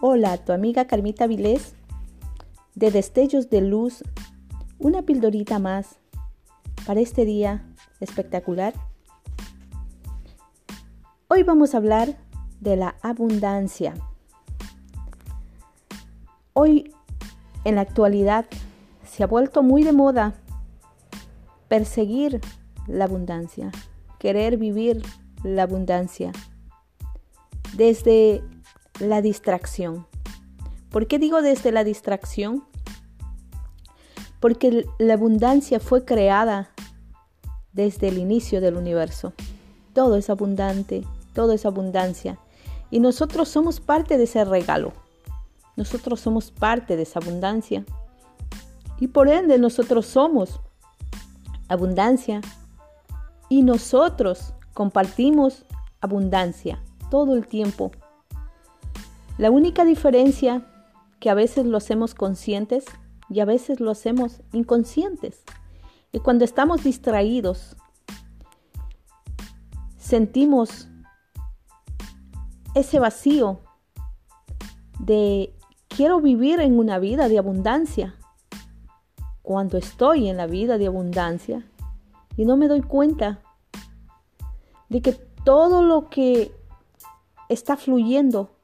Hola, tu amiga Carmita Vilés de Destellos de Luz, una pildorita más para este día espectacular. Hoy vamos a hablar de la abundancia. Hoy, en la actualidad, se ha vuelto muy de moda perseguir la abundancia, querer vivir la abundancia desde la distracción. ¿Por qué digo desde la distracción? Porque la abundancia fue creada desde el inicio del universo. Todo es abundante, todo es abundancia. Y nosotros somos parte de ese regalo. Nosotros somos parte de esa abundancia. Y por ende nosotros somos abundancia. Y nosotros compartimos abundancia todo el tiempo la única diferencia que a veces lo hacemos conscientes y a veces lo hacemos inconscientes. Y cuando estamos distraídos, sentimos ese vacío de quiero vivir en una vida de abundancia. Cuando estoy en la vida de abundancia y no me doy cuenta de que todo lo que está fluyendo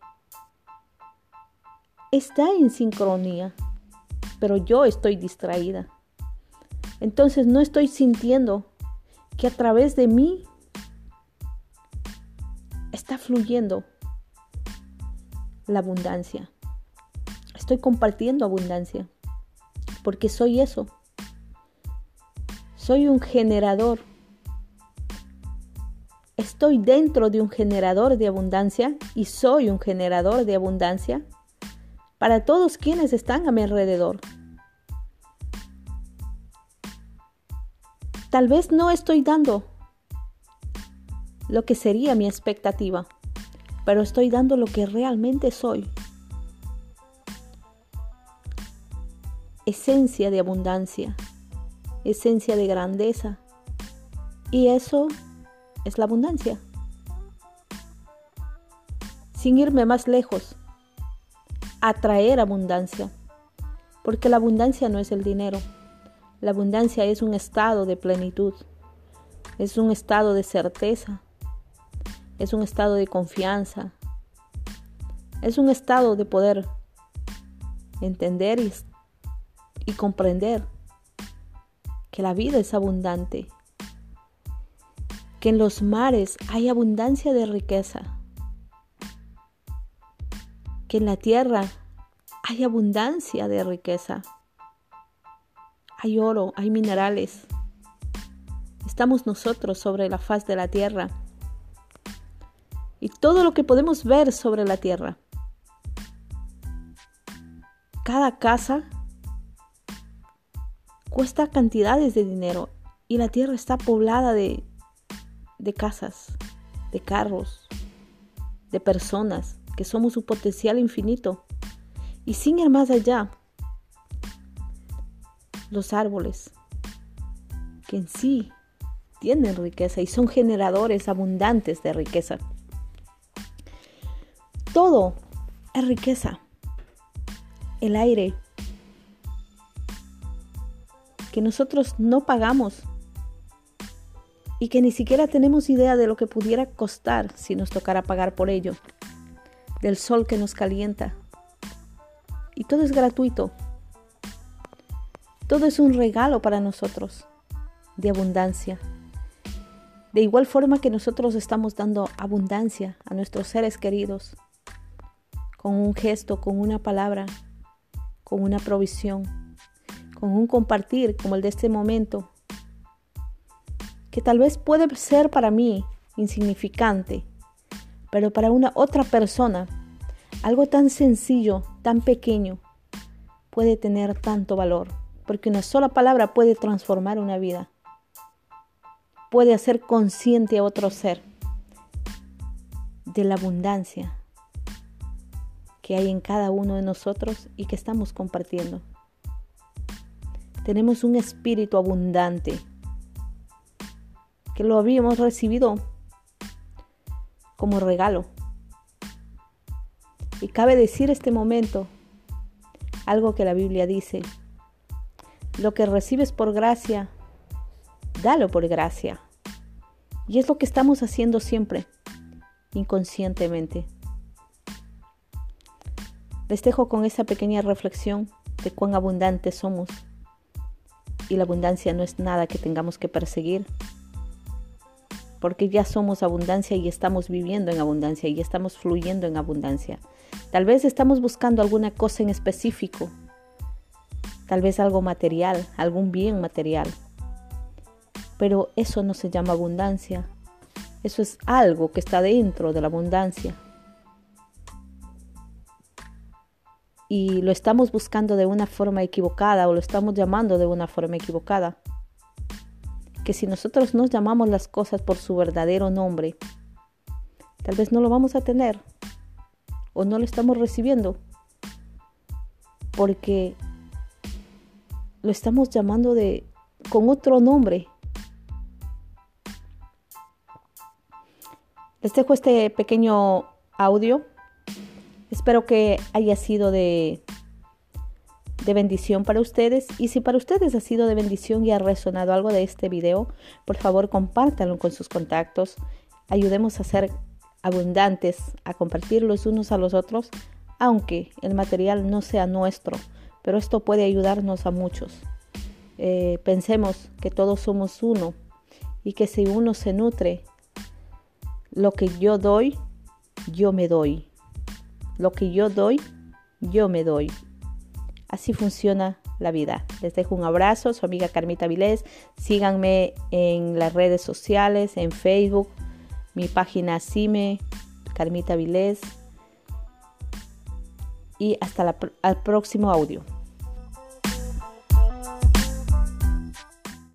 está en sincronía, pero yo estoy distraída. Entonces no estoy sintiendo que a través de mí está fluyendo la abundancia. Estoy compartiendo abundancia, porque soy eso. Soy un generador. Estoy dentro de un generador de abundancia y soy un generador de abundancia para todos quienes están a mi alrededor. Tal vez no estoy dando lo que sería mi expectativa, pero estoy dando lo que realmente soy. Esencia de abundancia, esencia de grandeza. Y eso es la abundancia. Sin irme más lejos, atraer abundancia. Porque la abundancia no es el dinero. La abundancia es un estado de plenitud. Es un estado de certeza. Es un estado de confianza. Es un estado de poder entender y, comprender que la vida es abundante. Que en los mares hay abundancia de riqueza que en la tierra hay abundancia de riqueza. Hay oro, hay minerales. Estamos nosotros sobre la faz de la tierra. Y todo lo que podemos ver sobre la tierra. Cada casa cuesta cantidades de dinero y la tierra está poblada de, de casas, de carros, de personas que somos su potencial infinito. Y sin ir más allá, los árboles, que en sí tienen riqueza y son generadores abundantes de riqueza. Todo es riqueza. El aire que nosotros no pagamos y que ni siquiera tenemos idea de lo que pudiera costar si nos tocara pagar por ello del sol que nos calienta. Y todo es gratuito. Todo es un regalo para nosotros de abundancia. De igual forma que nosotros estamos dando abundancia a nuestros seres queridos, con un gesto, con una palabra, con una provisión, con un compartir como el de este momento, que tal vez puede ser para mí insignificante, pero para una otra persona, algo tan sencillo, tan pequeño, puede tener tanto valor, porque una sola palabra puede transformar una vida, puede hacer consciente a otro ser de la abundancia que hay en cada uno de nosotros y que estamos compartiendo. Tenemos un espíritu abundante que lo habíamos recibido como regalo. Y cabe decir este momento algo que la Biblia dice. Lo que recibes por gracia, dalo por gracia. Y es lo que estamos haciendo siempre, inconscientemente. Les dejo con esa pequeña reflexión de cuán abundantes somos. Y la abundancia no es nada que tengamos que perseguir, porque ya somos abundancia y estamos viviendo en abundancia y estamos fluyendo en abundancia. Tal vez estamos buscando alguna cosa en específico, tal vez algo material, algún bien material, pero eso no se llama abundancia, eso es algo que está dentro de la abundancia. Y lo estamos buscando de una forma equivocada o lo estamos llamando de una forma equivocada. Que si nosotros nos llamamos las cosas por su verdadero nombre, tal vez no lo vamos a tener o no lo estamos recibiendo porque lo estamos llamando de con otro nombre. Les dejo este pequeño audio. Espero que haya sido de de bendición para ustedes y si para ustedes ha sido de bendición y ha resonado algo de este video, por favor compártanlo con sus contactos. Ayudemos a ser abundantes, a compartirlos unos a los otros, aunque el material no sea nuestro, pero esto puede ayudarnos a muchos. Eh, pensemos que todos somos uno y que si uno se nutre, lo que yo doy, yo me doy. Lo que yo doy, yo me doy. Así funciona la vida. Les dejo un abrazo, su amiga Carmita Vilés. Síganme en las redes sociales, en Facebook, mi página CIME, Carmita Vilés. Y hasta el próximo audio.